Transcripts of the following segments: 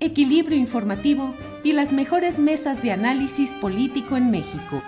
equilibrio informativo y las mejores mesas de análisis político en México.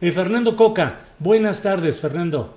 Eh, Fernando Coca, buenas tardes, Fernando.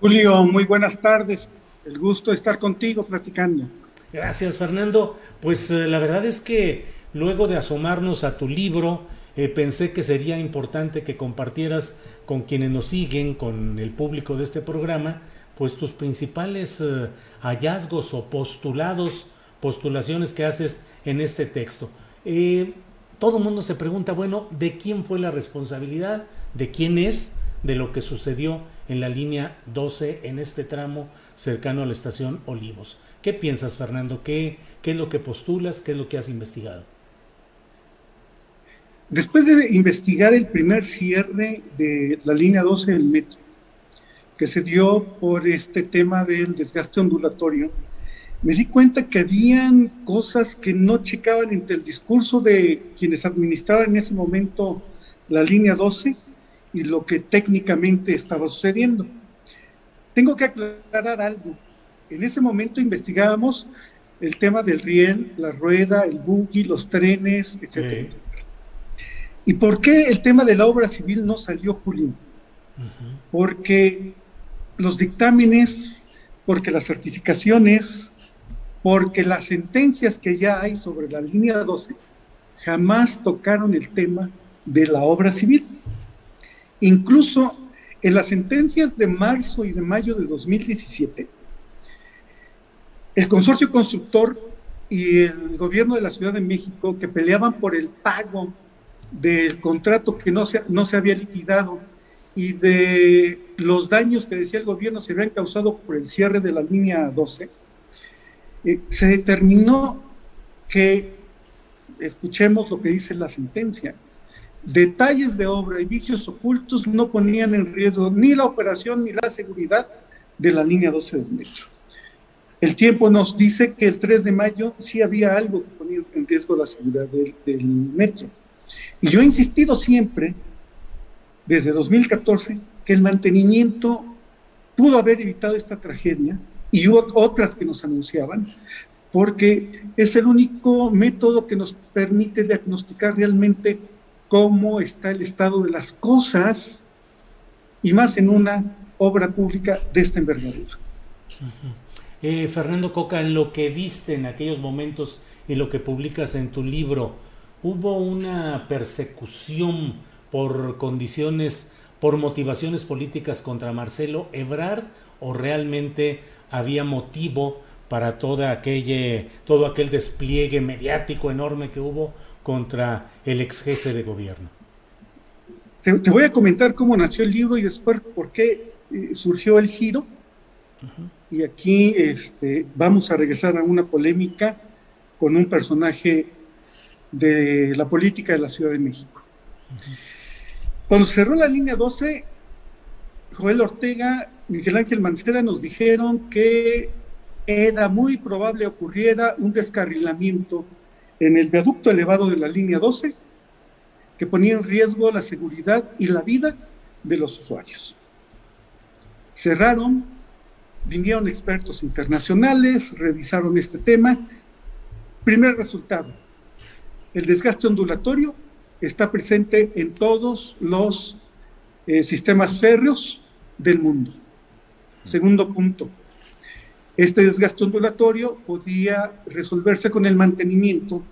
Julio, muy buenas tardes. El gusto de estar contigo platicando. Gracias, Fernando. Pues eh, la verdad es que luego de asomarnos a tu libro, eh, pensé que sería importante que compartieras con quienes nos siguen, con el público de este programa, pues tus principales eh, hallazgos o postulados, postulaciones que haces en este texto. Eh, todo el mundo se pregunta, bueno, ¿de quién fue la responsabilidad? ¿De quién es? De lo que sucedió en la línea 12 en este tramo cercano a la estación Olivos. ¿Qué piensas, Fernando? ¿Qué, qué es lo que postulas? ¿Qué es lo que has investigado? Después de investigar el primer cierre de la línea 12 del metro, que se dio por este tema del desgaste ondulatorio, me di cuenta que habían cosas que no checaban entre el discurso de quienes administraban en ese momento la línea 12 y lo que técnicamente estaba sucediendo. Tengo que aclarar algo. En ese momento investigábamos el tema del riel, la rueda, el buggy, los trenes, etcétera, Sí. etcétera. ¿Y por qué el tema de la obra civil no salió, Julio? Porque los dictámenes, porque las certificaciones, porque las sentencias que ya hay sobre la línea 12 jamás tocaron el tema de la obra civil. Incluso en las sentencias de marzo y de mayo de 2017, el consorcio constructor y el gobierno de la Ciudad de México, que peleaban por el pago del contrato que no se, no se había liquidado y de los daños que decía el gobierno se habían causado por el cierre de la línea 12, eh, se determinó que, escuchemos lo que dice la sentencia, detalles de obra y vicios ocultos no ponían en riesgo ni la operación ni la seguridad de la línea 12 del metro. El tiempo nos dice que el 3 de mayo sí había algo que ponía en riesgo la seguridad del, del metro. Y yo he insistido siempre, desde 2014, que el mantenimiento pudo haber evitado esta tragedia y otras que nos anunciaban, porque es el único método que nos permite diagnosticar realmente cómo está el estado de las cosas y más en una obra pública de esta envergadura. Eh, Fernando Coca, en lo que viste en aquellos momentos y lo que publicas en tu libro, ¿hubo una persecución por condiciones, por motivaciones políticas contra Marcelo Ebrard o realmente había motivo para toda aquella, todo aquel despliegue mediático enorme que hubo contra el ex jefe de gobierno? Te, te voy a comentar cómo nació el libro y después por qué eh, surgió el giro. Y aquí este, vamos a regresar a una polémica con un personaje de la política de la Ciudad de México. Cuando cerró la línea 12, Joel Ortega, Miguel Ángel Mancera nos dijeron que era muy probable ocurriera un descarrilamiento en el viaducto elevado de la línea 12 que ponía en riesgo la seguridad y la vida de los usuarios. Cerraron vinieron expertos internacionales, revisaron este tema. Primer resultado, el desgaste ondulatorio está presente en todos los eh, sistemas férreos del mundo. Segundo punto, este desgaste ondulatorio podía resolverse con el mantenimiento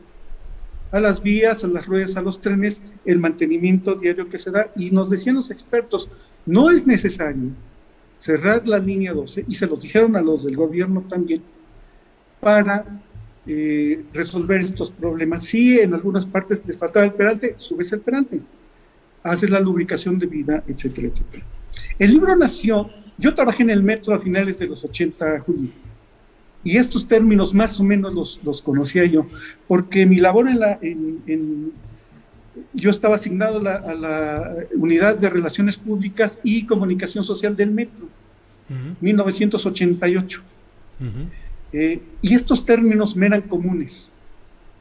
a las vías, a las ruedas, a los trenes, el mantenimiento diario que se da. Y nos decían los expertos, no es necesario cerrar la línea 12, y se lo dijeron a los del gobierno también, para eh, resolver estos problemas. Si en algunas partes te faltaba el peralte, subes el peralte, haces la lubricación de vida, etcétera, etcétera. El libro nació, yo trabajé en el metro a finales de los 80, Julio, y estos términos más o menos los, los conocía yo, porque mi labor en la, en, yo estaba asignado a la unidad de relaciones públicas y comunicación social del metro, 1988. Eh, y estos términos me eran comunes,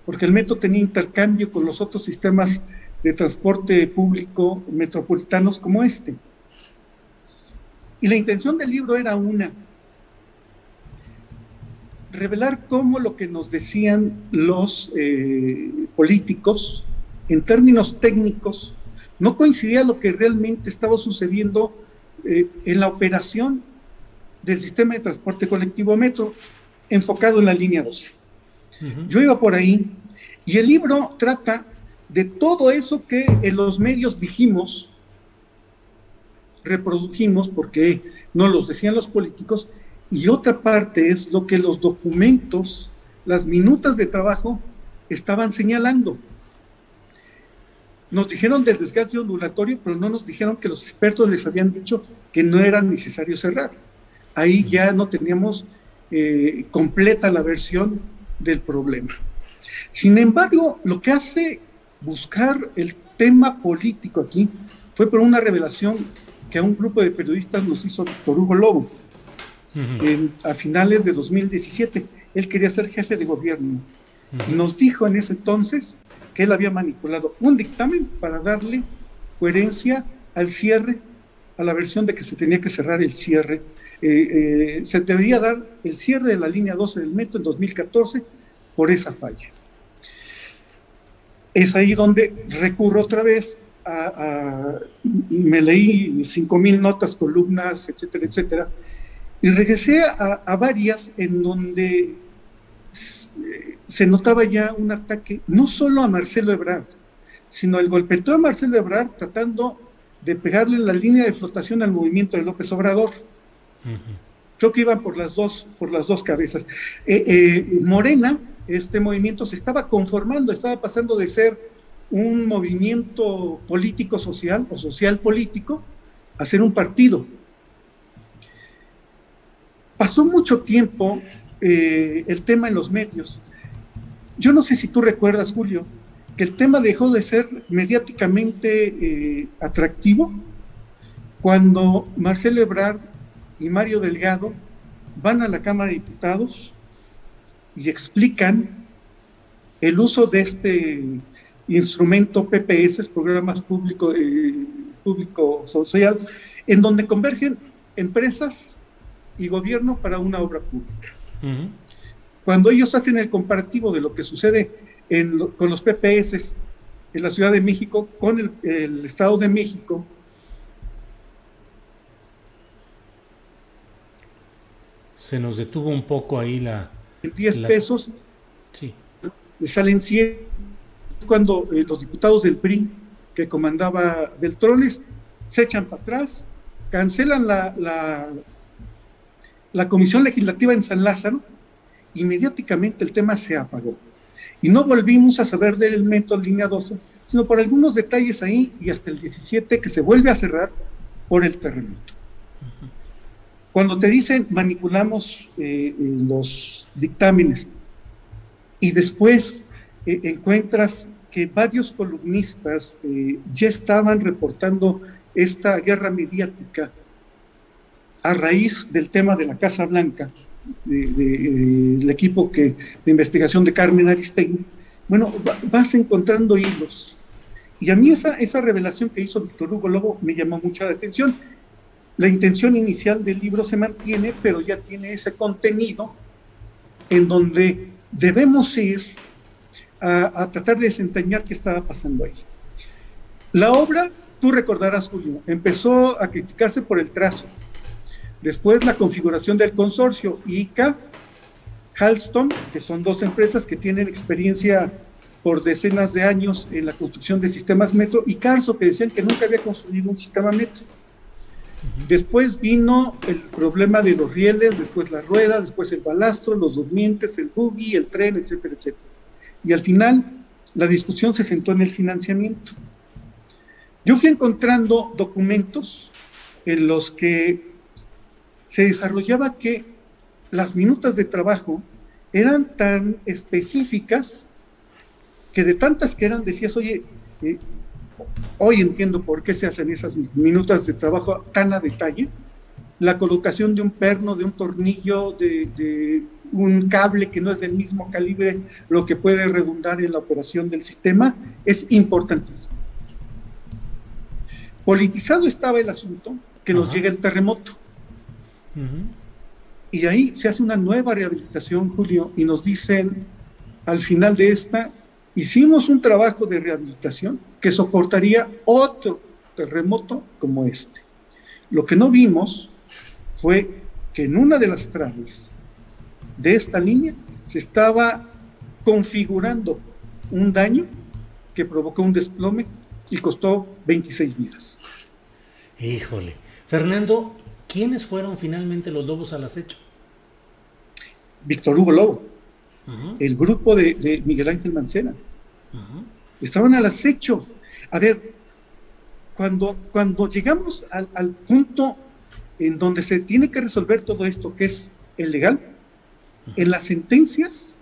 porque el metro tenía intercambio con los otros sistemas de transporte público metropolitanos como este. Y la intención del libro era una, revelar cómo lo que nos decían los eh, políticos en términos técnicos no coincidía lo que realmente estaba sucediendo eh, en la operación del sistema de transporte colectivo metro enfocado en la línea 12. Yo iba por ahí y el libro trata de todo eso que en los medios dijimos, reprodujimos, porque no los decían los políticos, y otra parte es lo que los documentos, las minutas de trabajo estaban señalando. Nos dijeron del desgaste ondulatorio, pero no nos dijeron que los expertos les habían dicho que no era necesario cerrar. Ahí ya no teníamos eh, completa la versión del problema. Sin embargo, lo que hace buscar el tema político aquí fue por una revelación que a un grupo de periodistas nos hizo Víctor Hugo Lobo a finales de 2017. Él quería ser jefe de gobierno y nos dijo en ese entonces que él había manipulado un dictamen para darle coherencia al cierre, a la versión de que se tenía que cerrar el cierre. Eh, eh, se debía dar el cierre de la línea 12 del metro en 2014 por esa falla. Es ahí donde recurro otra vez a, me leí cinco mil notas, columnas, etcétera, etcétera, y regresé a, varias en donde se notaba ya un ataque no solo a Marcelo Ebrard, sino el golpeteo a Marcelo Ebrard tratando de pegarle la línea de flotación al movimiento de López Obrador. Creo que iban por las dos, por las dos cabezas. Eh, eh, Morena, este movimiento se estaba conformando, estaba pasando de ser un movimiento político social o social político a ser un partido pasó mucho tiempo eh, el tema en los medios. Yo no sé si tú recuerdas, Julio, que el tema dejó de ser mediáticamente eh, atractivo cuando Marcelo Ebrard y Mario Delgado van a la Cámara de Diputados y explican el uso de este instrumento PPS, programas público, eh, público social, en donde convergen empresas y gobierno para una obra pública. Cuando ellos hacen el comparativo de lo que sucede con los PPS en la Ciudad de México con el, Estado de México, se nos detuvo un poco ahí la... 10 pesos, sí. le salen 100 cuando eh, los diputados del PRI que comandaba Beltrones se echan para atrás, cancelan la, la Comisión Legislativa en San Lázaro, inmediatamente el tema se apagó. Y no volvimos a saber del método línea 12, sino por algunos detalles ahí y hasta el 17 que se vuelve a cerrar por el terremoto. Cuando te dicen manipulamos eh, eh, los dictámenes y después eh, encuentras que varios columnistas ya estaban reportando esta guerra mediática a raíz del tema de la Casa Blanca, del equipo que, de investigación de Carmen Aristegui, bueno, vas encontrando hilos. Y a mí esa, esa revelación que hizo Víctor Hugo Lobo me llamó mucha la atención. la intención inicial del libro se mantiene, pero ya tiene ese contenido en donde debemos ir a, tratar de desentrañar qué estaba pasando ahí. La obra, tú recordarás, Julio, empezó a criticarse por el trazo. Después la configuración del consorcio ICA, Halston, que son dos empresas que tienen experiencia por decenas de años en la construcción de sistemas metro, y Carso, que decían que nunca había construido un sistema metro. Después vino el problema de los rieles, después la rueda, después el balastro, los durmientes, el buggy, el tren, etcétera, etcétera. Y al final la discusión se sentó en el financiamiento. Yo fui encontrando documentos en los que se desarrollaba que las minutas de trabajo eran tan específicas que de tantas que eran decías, oye, eh, hoy entiendo por qué se hacen esas minutas de trabajo tan a detalle, la colocación de un perno, de un tornillo, de, un cable que no es del mismo calibre, lo que puede redundar en la operación del sistema, es importantísimo. Politizado estaba el asunto que nos llega el terremoto. Y ahí se hace una nueva rehabilitación, Julio, y nos dicen al final de esta, hicimos un trabajo de rehabilitación que soportaría otro terremoto como este. Lo que no vimos fue que en una de las traves de esta línea se estaba configurando un daño que provocó un desplome y costó 26 vidas. Híjole. Fernando, ¿quiénes fueron finalmente los lobos al acecho? Víctor Hugo Lobo, el grupo de, Miguel Ángel Mancera. Estaban al acecho. A ver, cuando, cuando llegamos al, al punto en donde se tiene que resolver todo esto que es el legal, en las sentencias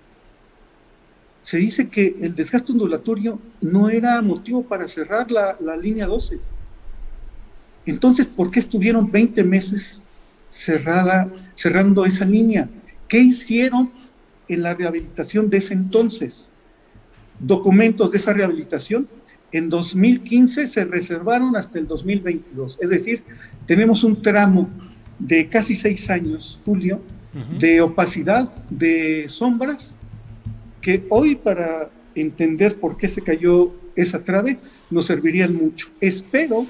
se dice que el desgaste ondulatorio no era motivo para cerrar la, línea 12. Entonces, ¿por qué estuvieron 20 meses cerrada, cerrando esa línea? ¿Qué hicieron en la rehabilitación de ese entonces? Documentos de esa rehabilitación en 2015 se reservaron hasta el 2022. Es decir, tenemos un tramo de casi seis años, Julio, de opacidad, de sombras, que hoy para entender por qué se cayó esa trave nos servirían mucho. Espero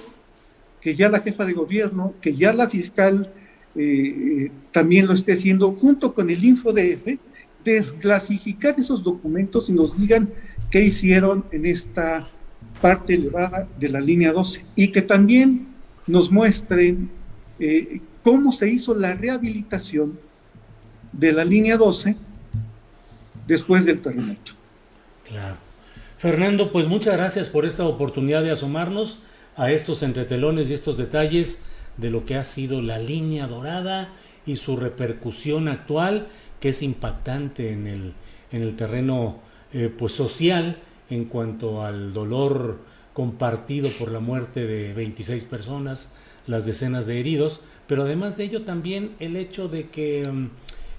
que ya la jefa de gobierno, que ya la fiscal eh, también lo esté haciendo junto con el InfoDF, desclasificar esos documentos y nos digan qué hicieron en esta parte elevada de la línea 12 y que también nos muestren eh, cómo se hizo la rehabilitación de la línea 12 después del terremoto. Claro. Fernando, pues muchas gracias por esta oportunidad de asomarnos a estos entretelones y estos detalles de lo que ha sido la línea dorada y su repercusión actual, que es impactante en el, en el terreno eh, pues social en cuanto al dolor compartido por la muerte de 26 personas, las decenas de heridos, pero además de ello también el hecho de que mm,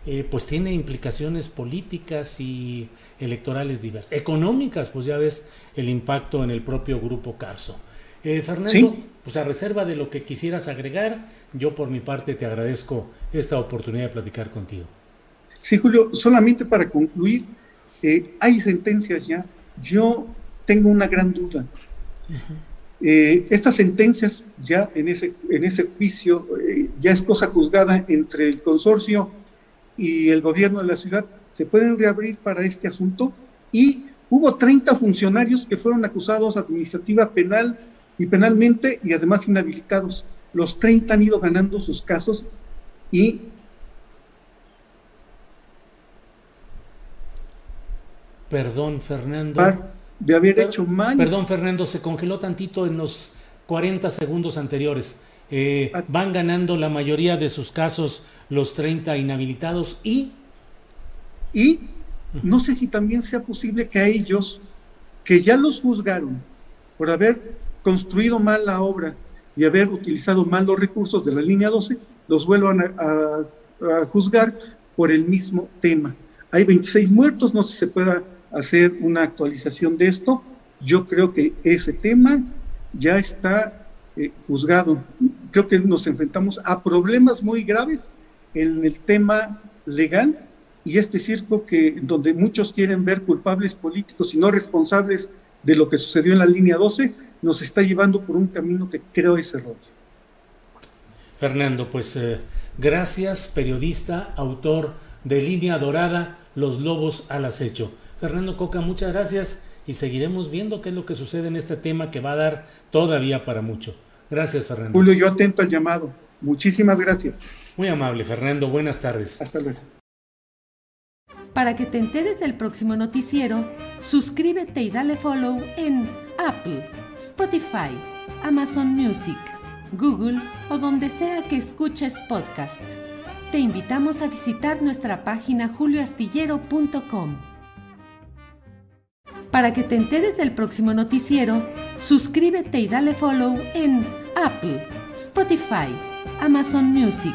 eh, pues tiene implicaciones políticas y electorales diversas, económicas, pues ya ves el impacto en el propio grupo Carso. Eh, Fernando, pues a reserva de lo que quisieras agregar, yo por mi parte te agradezco esta oportunidad de platicar contigo. Sí, Julio, solamente para concluir, eh, hay sentencias ya yo tengo una gran duda. Eh, estas sentencias ya en ese, en ese juicio eh, ya es cosa juzgada entre el consorcio y el gobierno de la ciudad. Se pueden reabrir para este asunto y hubo 30 funcionarios que fueron acusados administrativa penal y penalmente y además inhabilitados. Los 30 han ido ganando sus casos y Perdón, Fernando. de haber hecho mal. Perdón, Fernando, se congeló tantito en los 40 segundos anteriores. Eh, ah. van ganando la mayoría de sus casos los 30 inhabilitados y... Y no sé si también sea posible que a ellos, que ya los juzgaron por haber construido mal la obra y haber utilizado mal los recursos de la línea 12, los vuelvan a, juzgar por el mismo tema. Hay 26 muertos, no sé si se pueda hacer una actualización de esto. Yo creo que ese tema ya está eh, juzgado. creo que nos enfrentamos a problemas muy graves en el tema legal y este circo que donde muchos quieren ver culpables políticos y no responsables de lo que sucedió en la línea 12 nos está llevando por un camino que creo es erróneo. Fernando, pues eh, gracias, periodista, autor de Línea Dorada, Los Lobos al Acecho. Fernando Coca, muchas gracias y seguiremos viendo qué es lo que sucede en este tema que va a dar todavía para mucho. Gracias, Fernando. Julio, yo atento al llamado. Muchísimas gracias. Muy amable, Fernando. Buenas tardes. Hasta luego. Para que te enteres del próximo noticiero, suscríbete y dale follow en Apple, Spotify, Amazon Music, Google o donde sea que escuches podcast. Te invitamos a visitar nuestra página julioastillero.com. Para que te enteres del próximo noticiero, suscríbete y dale follow en Apple, Spotify, Amazon Music,